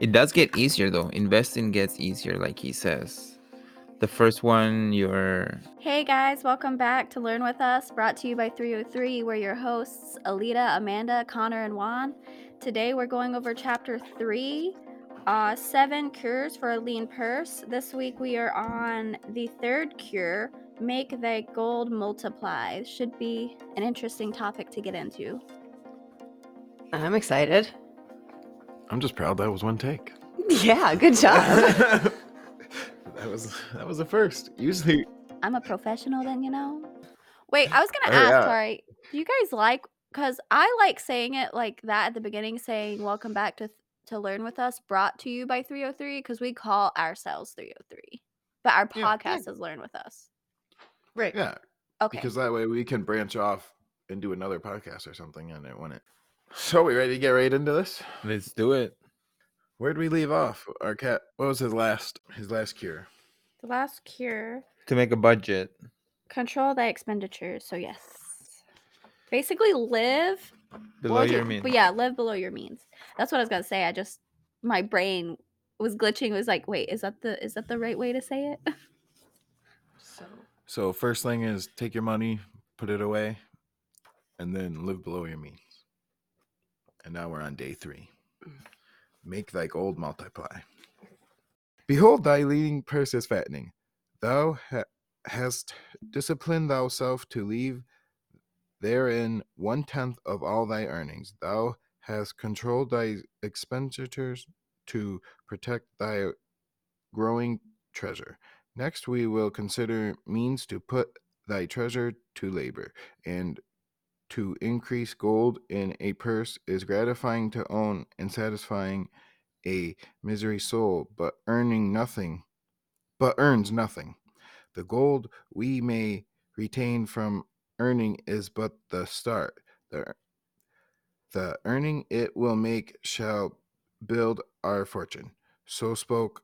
It does get easier though. Investing gets easier, like he says. The first one, you're Hey guys, welcome back to Learn With Us, brought to you by 303. We're your hosts, Alita, Amanda, Connor, and Juan. Today we're going over chapter three, uh, seven cures for a lean purse. This week we are on the third cure, make thy gold multiply. Should be an interesting topic to get into. I'm excited. I'm just proud that was one take. Yeah, good job. that was that was the first. Usually, I'm a professional then, you know? Wait, I was gonna Oh, ask, yeah. sorry, do you guys like because I like saying it like that at the beginning, saying welcome back to to learn with us, brought to you by 303, because we call ourselves 303. But our Yeah. podcast is Learn with Us. right. yeah, Okay. because that way we can branch off and do another podcast or something and it when it. So we ready to get right into this? let's do it. Where'd we leave off? Arkad. What was his last? His last cure. the last cure, To make a budget. control the expenditures. So yes. Basically live Below well, your means. But yeah, live below your means. That's what I was gonna say. I just my brain was glitching. It was like, wait, is that the is that the right way to say it? So So first thing is take your money, put it away, and then live below your means. And now we're on day three. Mm. Make thy gold multiply. Behold, thy leading purse is fattening. Thou ha- hast disciplined thyself to leave therein one tenth of all thy earnings. Thou hast controlled thy expenditures to protect thy growing treasure. Next, we will consider means to put thy treasure to labor, and to increase gold in a purse is gratifying to own and satisfying a misery soul, but earning nothing, but earns nothing. The gold we may retain from earning is but the start. The, the earning it will make shall build our fortune. So spoke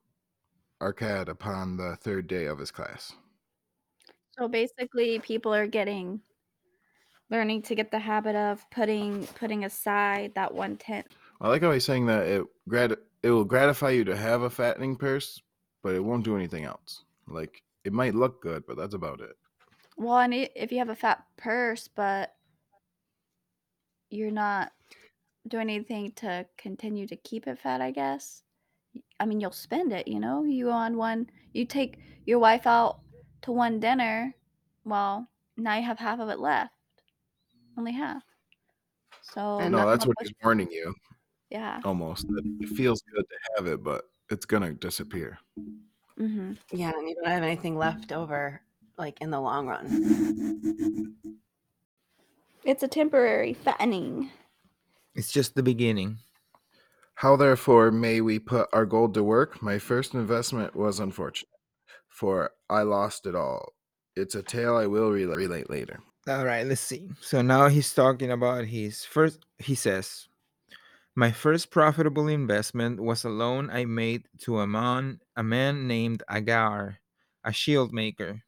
Arkad upon the third day of his class. So basically, people are getting learning to get the habit of putting putting aside that one tenth. I like how he's saying that it grat- it will gratify you to have a fattening purse, but it won't do anything else. Like it might look good, but that's about it. Well, and if you have a fat purse, but you're not doing anything to continue to keep it fat, I guess. I mean, you'll spend it. You know, you go on one. You take your wife out to one dinner. Well, now you have half of it left. Only half. So And no, that's what much- he's warning you yeah. almost. It feels good to have it, but it's gonna disappear. Mm-hmm. yeah, and you don't have anything left over, like in the long run. It's a temporary fattening. It's just the beginning. How therefore may we put our gold to work? My first investment was unfortunate, for I lost it all. It's a tale I will relate later. All right, let's see. So now he's talking about his first. He says, "My first profitable investment was a loan I made to a man, a man named Aggar, a shield maker.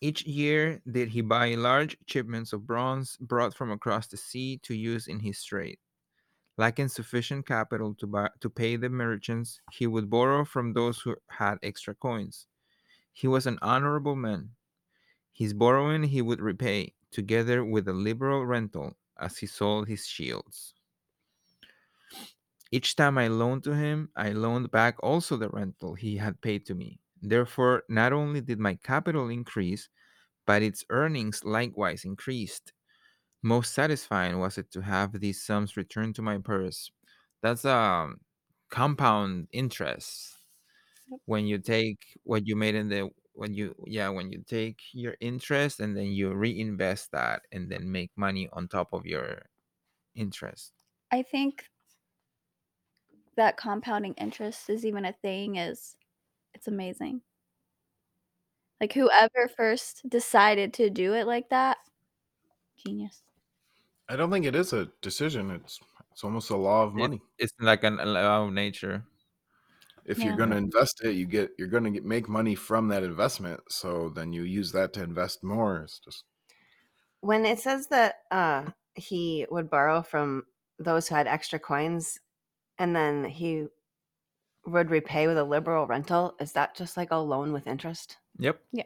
Each year did he buy large shipments of bronze brought from across the sea to use in his trade. Lacking sufficient capital to buy, to pay the merchants, he would borrow from those who had extra coins. He was an honorable man." His borrowing he would repay, together with a liberal rental, as he sold his shields. Each time I loaned to him, I loaned back also the rental he had paid to me. Therefore, not only did my capital increase, but its earnings likewise increased. Most satisfying was it to have these sums returned to my purse. That's um compound interest when you take what you made in the when you yeah when you take your interest and then you reinvest that and then make money on top of your interest I think that compounding interest is even a thing is it's amazing. Like whoever first decided to do it like that, genius. I don't think it is a decision. It's it's almost a law of It- money. it's like an law of nature if Yeah. you're going to invest it, you get you're going to get make money from that investment. So then you use that to invest more. It's just When it says that uh, he would borrow from those who had extra coins, and then he would repay with a liberal rental, is that just like a loan with interest? Yep. Yeah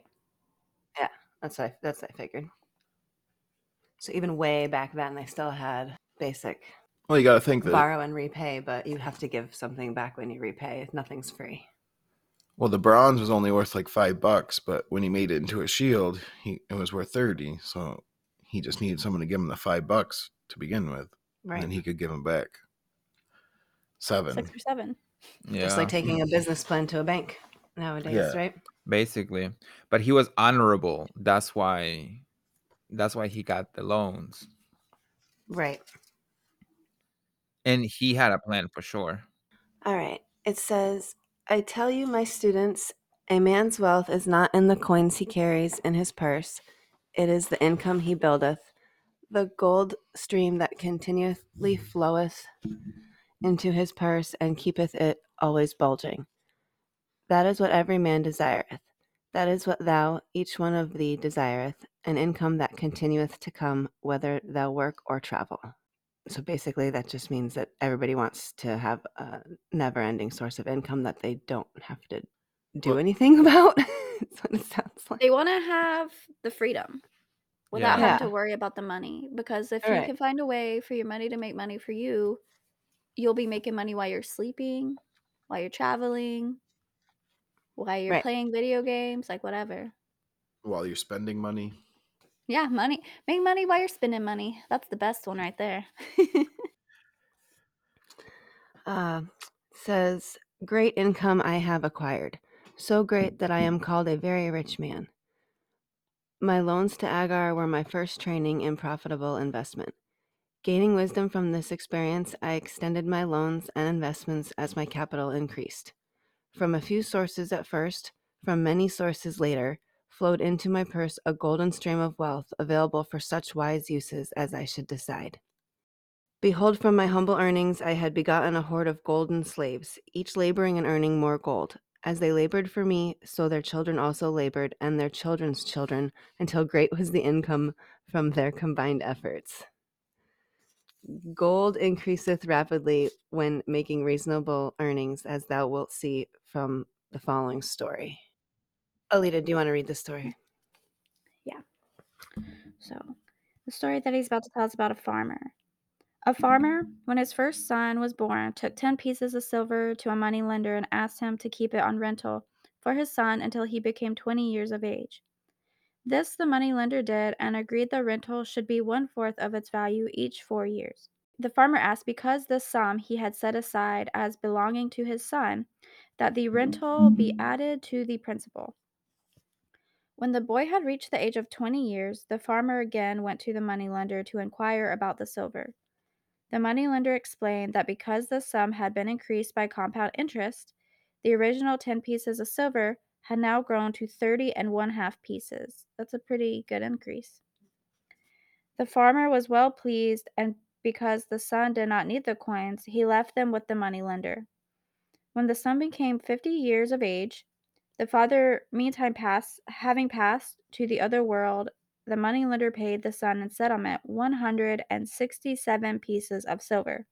yeah that's what I, that's what I figured. So even way back then, they still had basic Well, you got to think that. borrow and repay, but you have to give something back when you repay. If nothing's free. Well, the bronze was only worth like five bucks, but when he made it into a shield, he it was worth thirty. So he just needed someone to give him the five bucks to begin with, Right. and then he could give him back seven. Six or seven. Yeah. Just like taking a business plan to a bank nowadays, Yeah. right? basically. But he was honorable. That's why. That's why he got the loans, Right. And he had a plan for sure. All right. It says, I tell you, my students, a man's wealth is not in the coins he carries in his purse, it is the income he buildeth, the gold stream that continually floweth into his purse and keepeth it always bulging. That is what every man desireth. That is what thou, each one of thee, desireth, an income that continueth to come, whether thou work or travel. So basically, that just means that everybody wants to have a never ending source of income that they don't have to do Well- anything about. That's what it sounds like. They want to have the freedom without Yeah. having to worry about the money. Because if you Alright. can find a way for your money to make money for you, you'll be making money while you're sleeping, while you're traveling, while you're Right. playing video games, like whatever. While you're spending money, Yeah, money. Make money while you're spending money. That's the best one right there. Uh, says, Great income I have acquired, so great that I am called a very rich man. My loans to Aggar were my first training in profitable investment. Gaining wisdom from this experience, I extended my loans and investments as my capital increased. From a few sources at first, from many sources later, flowed into my purse a golden stream of wealth available for such wise uses as I should decide. Behold, from my humble earnings I had begotten a horde of golden slaves, each laboring and earning more gold. As they labored for me, so their children also labored, and their children's children, until great was the income from their combined efforts. Gold increaseth rapidly when making reasonable earnings, as thou wilt see from the following story. Alita, do you want to read the story? Yeah. So, the story that he's about to tell is about a farmer. A farmer, when his first son was born, took 10 pieces of silver to a money lender and asked him to keep it on rental for his son until he became 20 years of age. This the money lender did and agreed the rental should be one fourth of its value each four years. The farmer asked because this sum he had set aside as belonging to his son, that the rental be added to the principal. When the boy had reached the age of 20 years, the farmer again went to the moneylender to inquire about the silver. The moneylender explained that because the sum had been increased by compound interest, the original 10 pieces of silver had now grown to 30 and one half pieces. That's a pretty good increase. The farmer was well pleased, and because the son did not need the coins, he left them with the moneylender. When the son became 50 years of age, the father, meantime, passed, having passed to the other world, the moneylender paid the son in settlement 167 pieces of silver.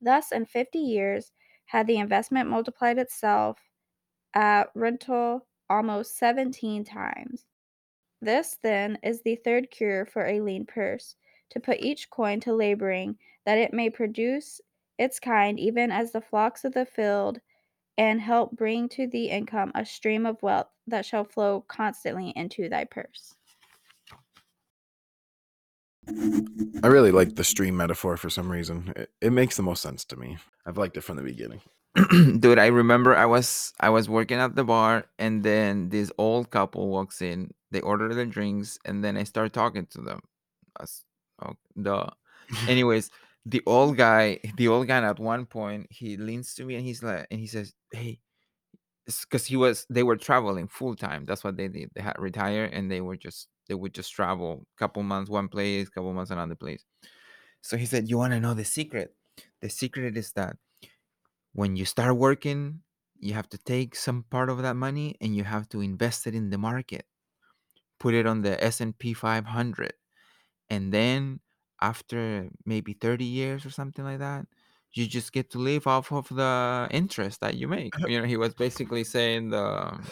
Thus, in 50 years, had the investment multiplied itself at rental almost 17 times. This, then, is the third cure for a lean purse to put each coin to laboring, that it may produce its kind even as the flocks of the field and help bring to thee income a stream of wealth that shall flow constantly into thy purse. I really like the stream metaphor for some reason. It, it makes the most sense to me. I've liked it from the beginning. dude i remember i was i was working at the bar and then this old couple walks in they order their drinks and then i start talking to them As- oh, duh. anyways the old guy the old guy at one point he leans to me and he's like and he says hey because he was they were traveling full time. That's what they did. They had retired and they were just they would just travel a couple months one place couple months another place. So he said you want to know the secret? The secret is that when you start working you have to take some part of that money and you have to invest it in the market. Put it on the s&p 500 and then after maybe 30 years or something like that you just get to live off of the interest that you make. You know, he was basically saying the um,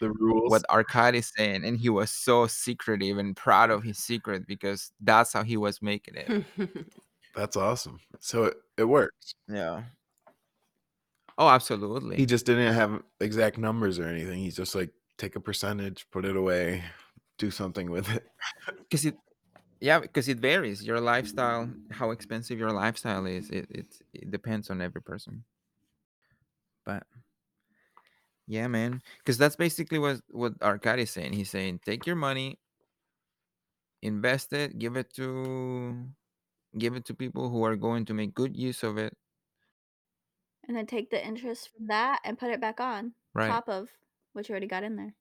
The rules. what Arkad is saying, and he was so secretive and proud of his secret because that's how he was making it. That's awesome. So it, it works. yeah. Oh, absolutely. He just didn't have exact numbers or anything. He's just like take a percentage, put it away, do something with it. because it yeah because it varies your lifestyle how expensive your lifestyle is it, it it depends on every person. But yeah man because that's basically what what Arkad is saying he's saying take your money invest it give it to give it to people who are going to make good use of it. And then take the interest from that and put it back on right. top of what you already got in there.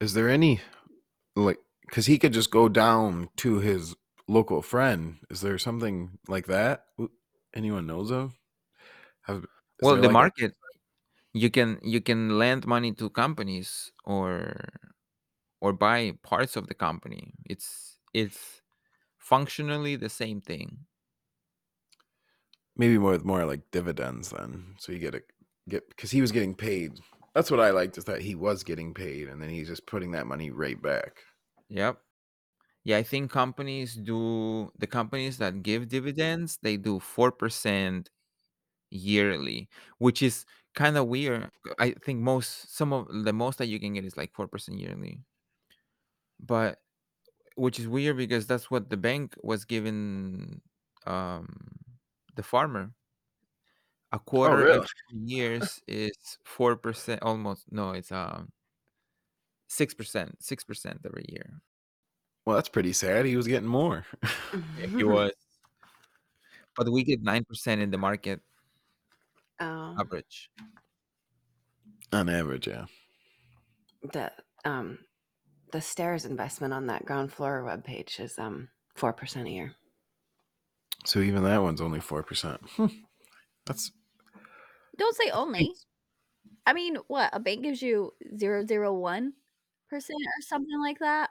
Is there any like because he could just go down to his local friend? Is there something like that? Anyone knows of? Have, well the like a- market you can you can lend money to companies or or buy parts of the company it's it's functionally the same thing maybe more with more like dividends then. So you get a get because he was getting paid. That's what I liked is that he was getting paid, and then he's just putting that money right back. Yep. Yeah, I think companies do the companies that give dividends, they do 4% yearly, which is kind of weird. I think most some of the most that you can get is like 4% yearly. But which is weird because that's what the bank was giving um the farmer. A quarter really? two years is 4% almost no, it's um 6%, 6% every year. Well, that's pretty sad. He was getting more. Yeah, he was. But we get nine percent in the market Oh, average. On average, yeah. the um, the stairs investment on that ground floor webpage is um four percent a year. So even that one's only four percent. That's Don't say only. I mean, what a bank gives you zero zero one percent or something like that.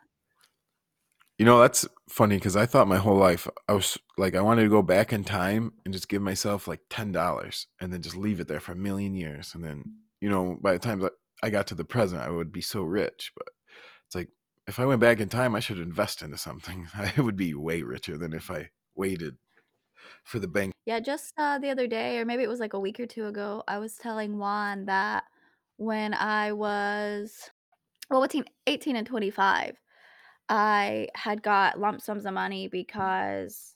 you know that's funny because I thought my whole life I was like I wanted to go back in time and just give myself like ten dollars and then just leave it there for a million years, and then you know by the time I got to the present, I would be so rich. But it's like if I went back in time, I should invest into something. I would be way richer than if I waited for the bank. Yeah, just uh, the other day, or maybe it was like a week or two ago, I was telling Juan that when I was, well, between 18 and 25, I had got lump sums of money because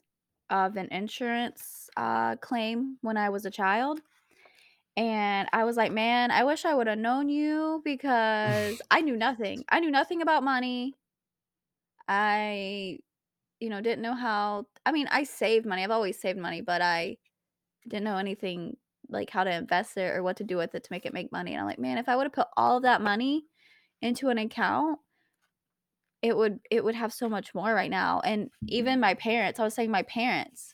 of an insurance uh, claim when I was a child. And I was like, man, I wish I would have known you because I knew nothing. I knew nothing about money. I, you know, didn't know how. I mean, I saved money. I've always saved money, but I didn't know anything like how to invest it or what to do with it to make it make money. And I'm like, man, if I would have put all of that money into an account, it would it would have so much more right now. And mm-hmm. even my parents, I was saying my parents,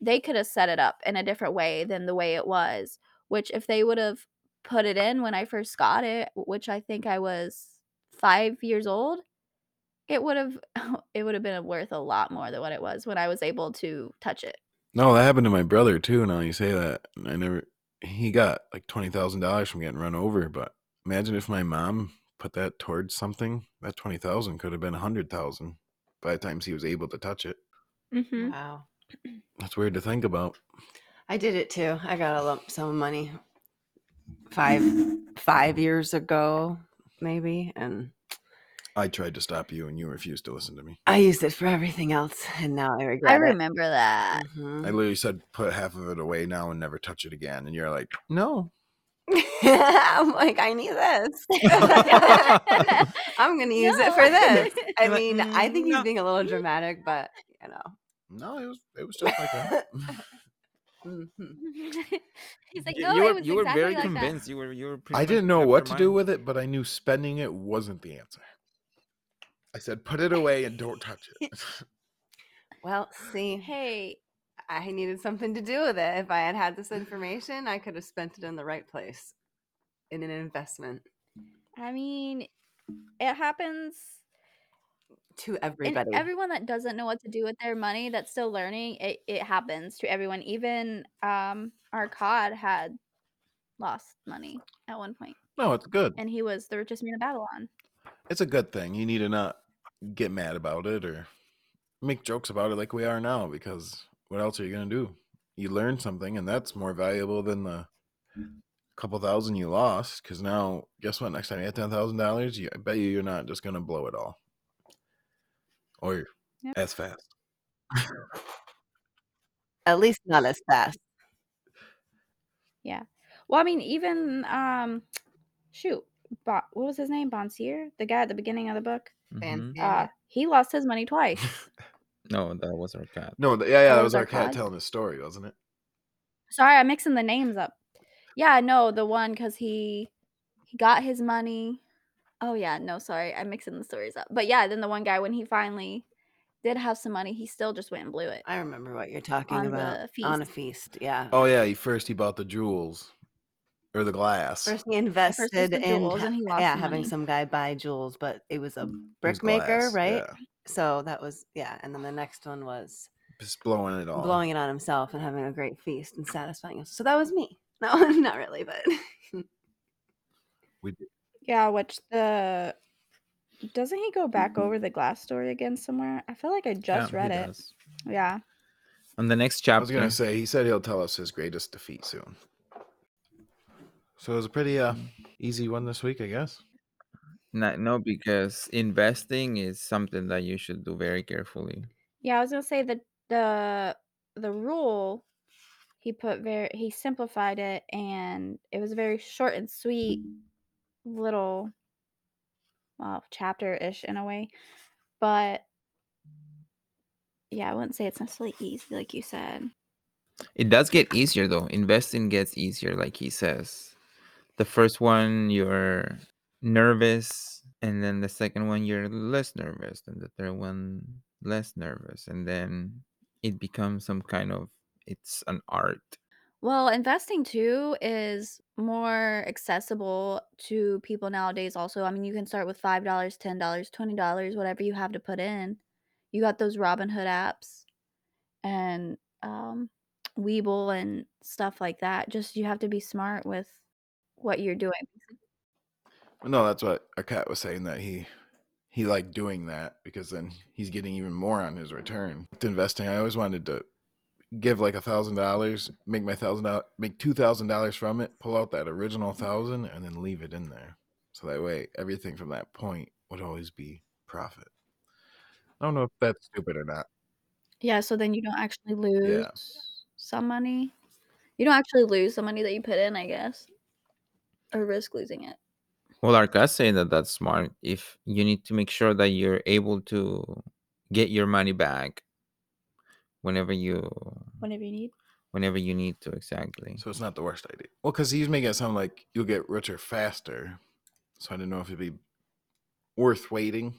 they could have set it up in a different way than the way it was. Which if they would have put it in when I first got it, which I think I was five years old, it would have it would have been worth a lot more than what it was when I was able to touch it. No, that happened to my brother too. Now you say that, I never. He got like twenty thousand dollars from getting run over. But imagine if my mom put that towards something. That twenty thousand could have been a hundred thousand by the time he was able to touch it. Mm-hmm. Wow. That's weird to think about. I did it too. I got a lump sum of money five five years ago, maybe, and I tried to stop you, and you refused to listen to me. I used it for everything else, and now I regret I it. remember that. Mhm. I literally said, "Put half of it away now and never touch it again." And you're like, "No." I'm like, I need this. I'm gonna use it for this. I You're like, mean, I think "Mm, no." he's being a little dramatic, but you know. No, it was it was just like that. Mhm. He's like, You- no, you it were, was you were exactly very like that." convinced. You were you were. pretty I much didn't know made what your to do mind. with it, but I knew spending it wasn't the answer. I said, "Put it away and don't touch it." Well, see, Hey, I needed something to do with it. If I had had this information, I could have spent it in the right place in an investment. I mean, it happens. to and everybody. everyone that doesn't know what to do with their money that's still learning, it, it happens to everyone. Even um Arkad had lost money at one point, No, it's good. and he was the richest man in Babylon. It's a good thing. You need to not get mad about it or make jokes about it like we are now because what else are you going to do? You learn something and that's more valuable than the couple thousand you lost because now guess what next time you have $10,000 I bet you you're not just going to blow it all or Yep. as fast. At least not as fast. Yeah. Well, I mean, even um, shoot, Bo- what was his name? Bansir, the guy at the beginning of the book. Mhm. Uh, he lost his money twice. No, that was Arkad. No, th- yeah, yeah, that was was our our cat COD? telling his story, wasn't it? Sorry, I'm mixing the names up. Yeah, no, the one because he he got his money. Oh yeah, no, sorry, I'm mixing the stories up. But yeah, then the one guy when he finally did have some money, he still just went and blew it. I remember what you're talking On about. the On a feast. feast, yeah. Oh yeah, he first he bought the jewels or the glass. First he invested the in jewels and he lost yeah, having some guy buy jewels, but it was a mm, brickmaker, right? Yeah. So that was yeah, and then the next one was Just blowing it all. blowing it on himself and having a great feast and satisfying us. So that was me. No, not really, but We did. Yeah, which the doesn't he go back over the glass story again somewhere? I feel like I just Yeah, read it. does. Yeah. On the next chapter I chapter. was gonna say he said he'll tell us his greatest defeat soon. So it was a pretty uh easy one this week, I guess. No, no, because investing is something that you should do very carefully. Yeah, I was gonna say that the the rule he put very he simplified it and it was a very short and sweet little well chapter ish in a way. But yeah, I wouldn't say it's necessarily easy like you said. It does get easier though. Investing gets easier, like he says. The first one you're nervous, and then the second one you're less nervous, and the third one less nervous, and then it becomes some kind of it's an art. Well, investing too is more accessible to people nowadays also. I mean, you can start with $5, $10, $20, whatever you have to put in. You got those Robinhood apps and um Webull and stuff like that. Just you have to be smart with what you're doing. No, that's what Arkad was saying that he he liked doing that because then he's getting even more on his return. With investing, I always wanted to give like a thousand dollars, make my thousand dollars, make two thousand dollars from it, pull out that original mm-hmm. thousand, and then leave it in there. So that way, everything from that point would always be profit. I don't know if that's stupid or not. Yeah, so then you don't actually lose some money. You don't actually lose the money that you put in, I guess, or risk losing it. Well, Arkad's saying that that's smart. If you need to make sure that you're able to get your money back whenever you Whenever you need. whenever you need to, exactly. So it's not the worst idea. Well, because he's making it sound like you'll get richer faster. So I didn't know if it'd be worth waiting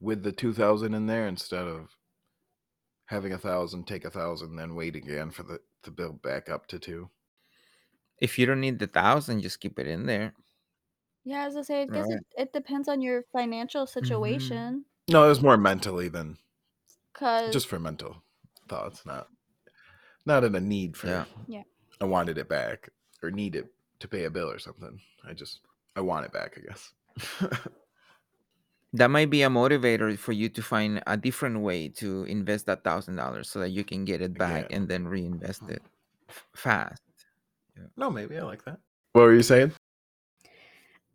with the two thousand in there instead of having a thousand, take a thousand, then wait again for the to build back up to two. If you don't need the thousand, just keep it in there. Yeah, as I say, I guess Right. it, it depends on your financial mm-hmm. situation. No, it was more mentally than Cause just for mental thoughts, not not in a need for. Yeah. Yeah. I wanted it back or need it to pay a bill or something. I just I want it back. I guess. That might be a motivator for you to find a different way to invest that thousand dollars so that you can get it back Yeah. and then reinvest it f- fast. no, maybe I like that. What were you saying?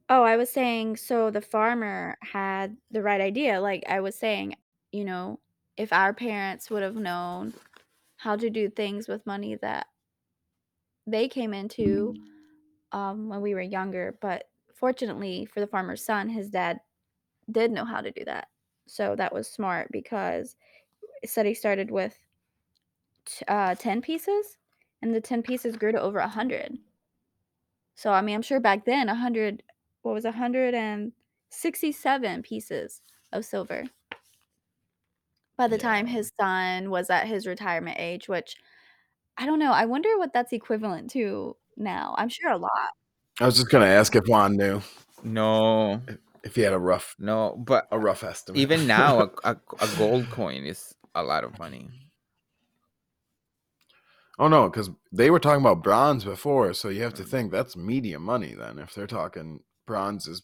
Oh, I was saying, so the farmer had the right idea. Like I was saying, you know, if our parents would have known how to do things with money that they came into um, when we were younger, but fortunately for the farmer's son, his dad did know how to do that. So that was smart because it said he started with t- uh, 10 pieces and the 10 pieces grew to over 100. So, I mean, I'm sure back then, 100, what was 167 pieces of silver by the time his son was at his retirement age, which I don't know. I wonder what that's equivalent to now. I'm sure a lot. I was just gonna ask if Juan knew. No, If he had a rough No, but a rough estimate. even now, a, a, a gold coin is a lot of money. oh no, because they were talking about bronze before, so you have to mm. think that's medium money. Then if they're talking bronze is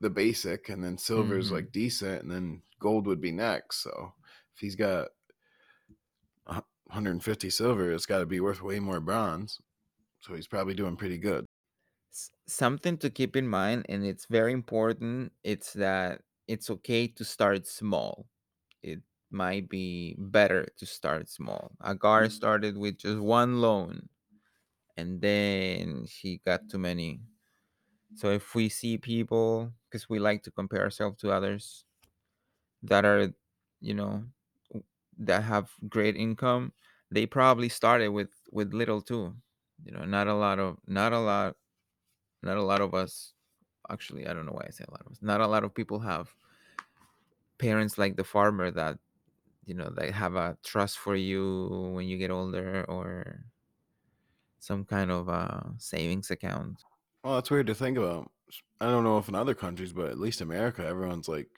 the basic, and then silver is Mhm. like decent, and then gold would be next. So if he's got a hundred and fifty silver, it's got to be worth way more bronze. So he's probably doing pretty good. Something to keep in mind and it's very important it's that it's okay to start small it might be better to start small Aggar started with just one loan and then he got too many so if we see people because we like to compare ourselves to others that are you know that have great income they probably started with with little too you know not a lot of not a lot not a lot of us actually i don't know why i say a lot of us not a lot of people have parents like the farmer that you know they have a trust for you when you get older or some kind of uh savings account Well, that's weird to think about. I don't know if in other countries, but at least America, everyone's like,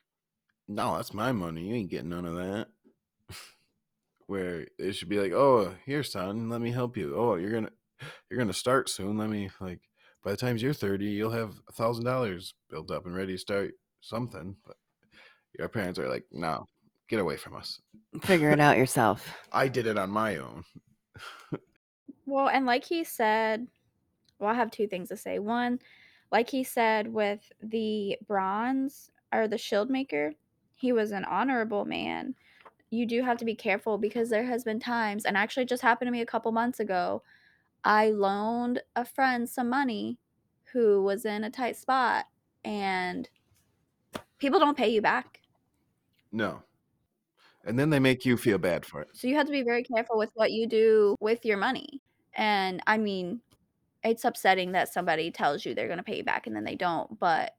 "No, that's my money. You ain't getting none of that." Where it should be like, "Oh, here, son, let me help you. Oh, you're gonna you're gonna start soon. Let me like. By the time you're thirty, you'll have a thousand dollars built up and ready to start something." But your parents are like, "No, get away from us. Figure it out yourself. I did it on my own." Well, and like he said, well, I have two things to say. One, like he said with the bronze or the shield maker, he was an honorable man. You do have to be careful because there has been times, and actually just happened to me a couple months ago. I loaned a friend some money who was in a tight spot, and people don't pay you back. No. And then they make you feel bad for it. So you have to be very careful with what you do with your money. And I mean, it's upsetting that somebody tells you they're going to pay you back and then they don't, but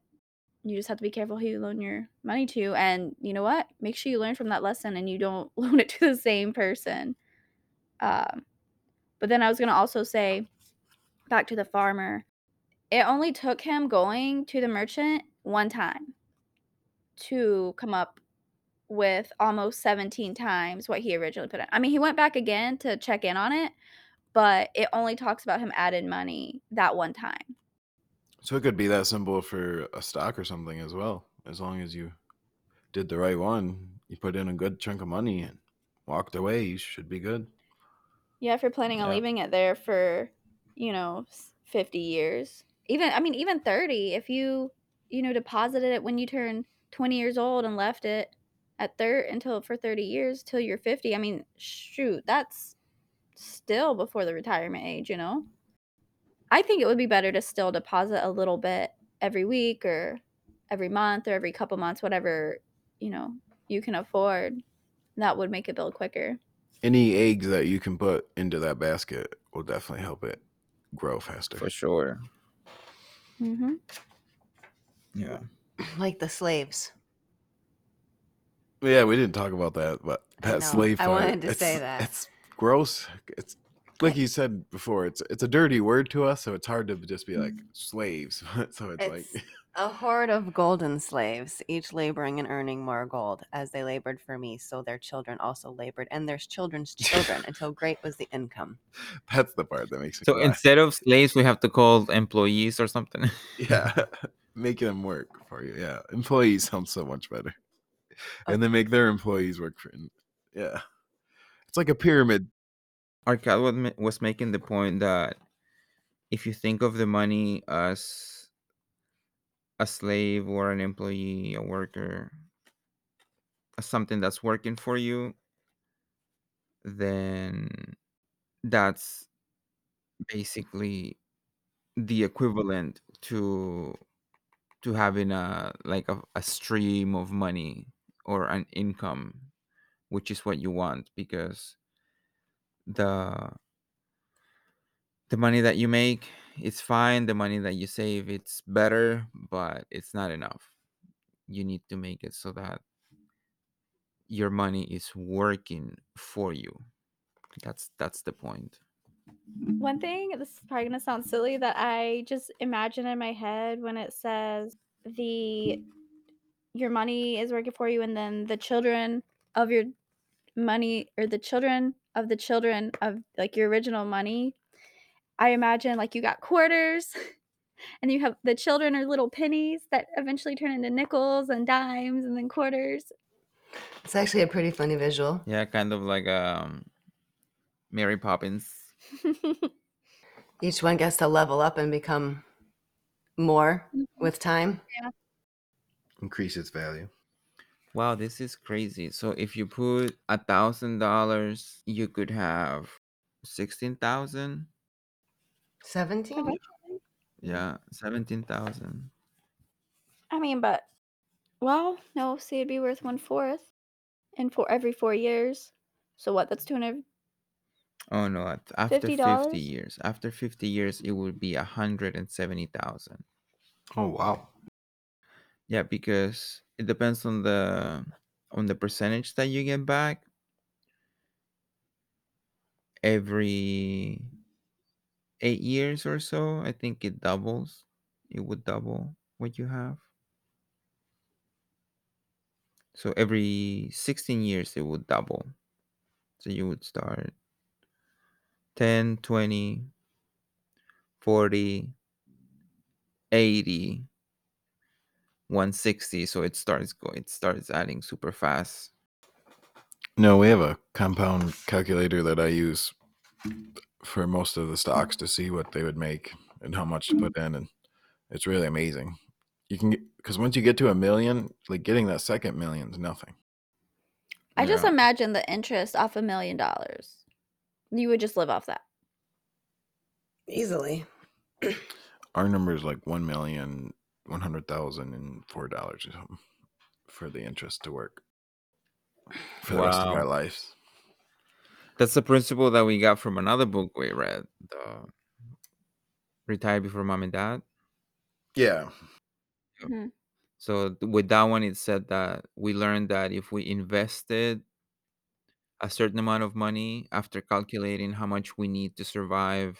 you just have to be careful who you loan your money to. And you know what? Make sure you learn from that lesson and you don't loan it to the same person. Um, but then I was going to also say back to the farmer, it only took him going to the merchant one time to come up with almost 17 times what he originally put in. I mean, he went back again to check in on it, but it only talks about him added money that one time. So it could be that symbol for a stock or something as well. As long as you did the right one, you put in a good chunk of money and walked away, you should be good. Yeah, if you're planning on leaving it there for, you know, 50 years. Even I mean even 30 if you, you know, deposited it when you turned 20 years old and left it at third until for 30 years till you're 50. I mean, shoot, that's still before the retirement age, you know? I think it would be better to still deposit a little bit every week or every month or every couple months, whatever, you know, you can afford. That would make it build quicker. Any eggs that you can put into that basket will definitely help it grow faster. for sure Mm-hmm. yeah Like the slaves. Yeah, we didn't talk about that, but that know. slave. I part, wanted to say that. it's gross. It's like you said before. It's it's a dirty word to us, so it's hard to just be like mm-hmm. slaves. so it's, like a horde of golden slaves, each laboring and earning more gold, as they labored for me, so their children also labored, and their children's children, until great was the income. that's the part that makes me. so cry. instead of slaves we have to call employees or something Yeah, making them work for you. Yeah, employees sound so much better, oh. and then make their employees work for. Yeah, it's like a pyramid. Arkad was, was making the point that if you think of the money as a slave or an employee, a worker, as something that's working for you, then that's basically the equivalent to to having a like a, a stream of money or an income which is what you want because the the money that you make it's fine the money that you save it's better but it's not enough you need to make it so that your money is working for you that's that's the point. One thing, this is probably gonna sound silly, that I just imagine in my head when it says the your money is working for you and then the children of your money or the children of the children of like your original money i imagine like you got quarters and you have the children are little pennies that eventually turn into nickels and dimes and then quarters It's actually a pretty funny visual. Yeah, kind of like um, Mary Poppins. Each one gets to level up and become more Mhm. with time. Increase its value. Wow, this is crazy. So if you put a thousand dollars, you could have sixteen thousand. 17? Yeah, seventeen thousand. i mean but well no see it'd be worth one fourth in for every four years so what that's 200 Oh no! at- After $50? fifty years, after fifty years, it would be a hundred and seventy thousand. Oh wow. Yeah, because it depends on the on the percentage that you get back. Every eight years or so, I think it doubles. It would double what you have. So every 16 years, it would double. So you would start 10, 20, 40, 80, 160. So it starts going, it starts adding super fast. No, we have a compound calculator that I use for most of the stocks to see what they would make and how much to put in, and it's really amazing. You can because once you get to a million, like getting that second million is nothing. I just imagine the interest off a million dollars. You would just live off that. Easily. Our number is like one million one hundred thousand and four dollars or something for the interest to work. For the rest of our lives. That's the principle that we got from another book we read, the Retire Before Mom and Dad. Yeah, mm-hmm. So with that one, it said that we learned that if we invested a certain amount of money after calculating how much we need to survive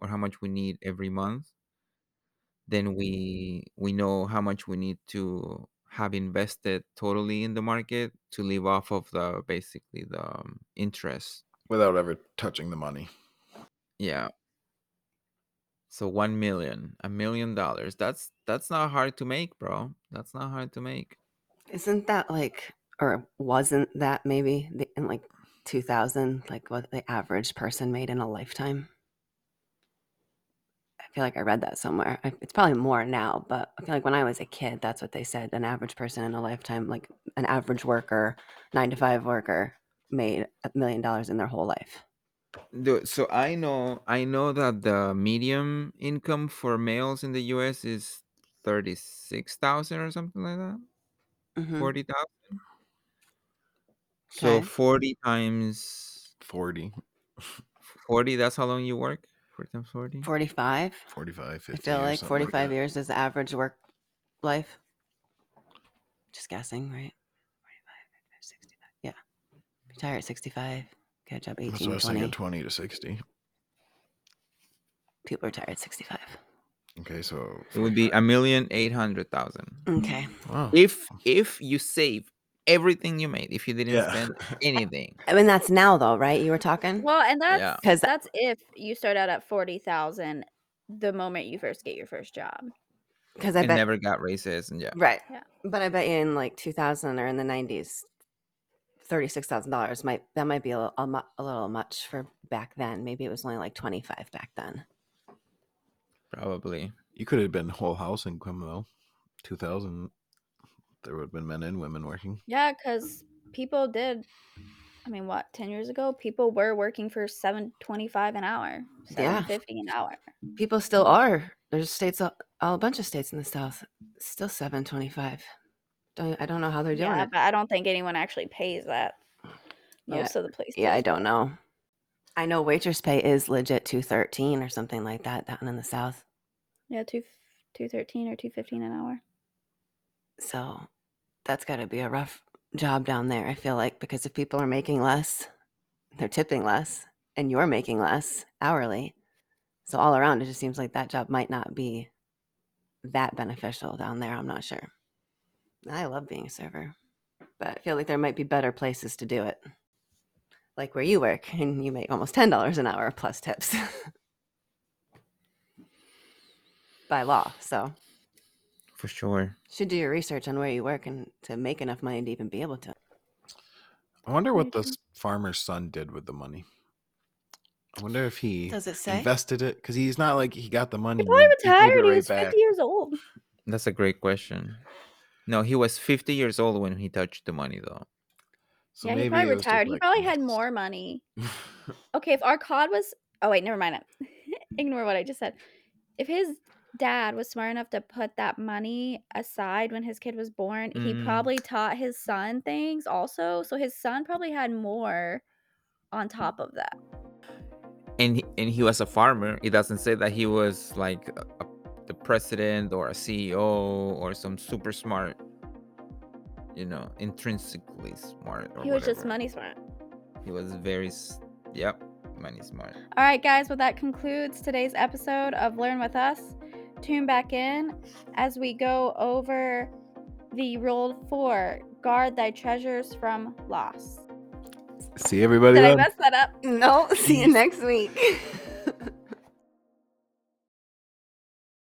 or how much we need every month, then we we know how much we need to have invested totally in the market to live off of the basically the um, interest. without ever touching the money. Yeah. So one million, a million dollars. That's that's not hard to make, bro. That's not hard to make. Isn't that like, or wasn't that maybe the, in like 2000, like what the average person made in a lifetime? I feel like I read that somewhere. I, it's probably more now, but I feel like when I was a kid, that's what they said. An average person in a lifetime, like an average worker, nine to five worker, made a million dollars in their whole life. Dude, so I know I know that the medium income for males in the US is 36,000 or something like that. Mhm. 40,000. So Okay. 40 times Forty. 40, that's how long you work? 40 times 40? 45. 45, I feel like 45 that. years is the average work life. Just guessing, right? 45, 65. Yeah. Retire at 65. Get a job That's what 18, I was 20. thinking 20 to 60. People retire at 65. Okay, so It would be a million eight hundred thousand. Okay. wow. If if you save everything you made, if you didn't Yeah. spend anything. I mean, that's now, though, right? You were talking? Well, and that's Yeah. 'Cause- that's if you start out at forty thousand the moment you first get your first job. Because I bet. never got raises and yeah. Right. Yeah. But I bet you in like 2000 or in the 90s, $36,000 might, that might be a, little- a, a little much for back then. Maybe it was only like 25 back then. Probably. You could have been whole house income though. 2000 there would have been men and women working. Yeah, because people did. I mean, what ten years ago, people were working for seven twenty five an hour, Yeah. seven fifty an hour. People still are. There's states, a, a bunch of states in the South, still 725. Don't, I don't know how they're doing Yeah, it. but I don't think anyone actually pays that. Yeah, Most of the places. Yeah, I don't know. I know waitress pay is legit 213 or something like that down in the South. Yeah, two two thirteen or two fifteen an hour. So that's got to be a rough job down there, I feel like, because if people are making less, they're tipping less, and you're making less hourly. So all around, it just seems like that job might not be that beneficial down there. I'm not sure. I love being a server, but I feel like there might be better places to do it. Like where you work, and you make almost ten dollars an hour plus tips by law. So For sure. should do your research on where you work and to make enough money to even be able to. I wonder what this mm-hmm. farmer's son did with the money. I wonder if he Does it say? invested it because he's not like he got the money. He probably and he gave it retired. He right was back. 50 years old. That's a great question. No, he was 50 years old when he touched the money, though. So yeah, he maybe probably it was just, retired. he like, probably had more money. Okay, if Arkad was. Oh, wait, never mind it. Ignore what I just said. If his dad was smart enough to put that money aside when his kid was born, he Mm. probably taught his son things also. So his son probably had more on top of that. And he, and he was a farmer. It doesn't say that he was like a, the president or a CEO or some super smart, you know, intrinsically smart. Or he was just money smart. He was very, yep, money smart. All right, guys. Well, that concludes today's episode of Learn with Us. Tune back in as we go over the rule four guard thy treasures from loss. See everybody. Did I then. mess that up? No, see you next week.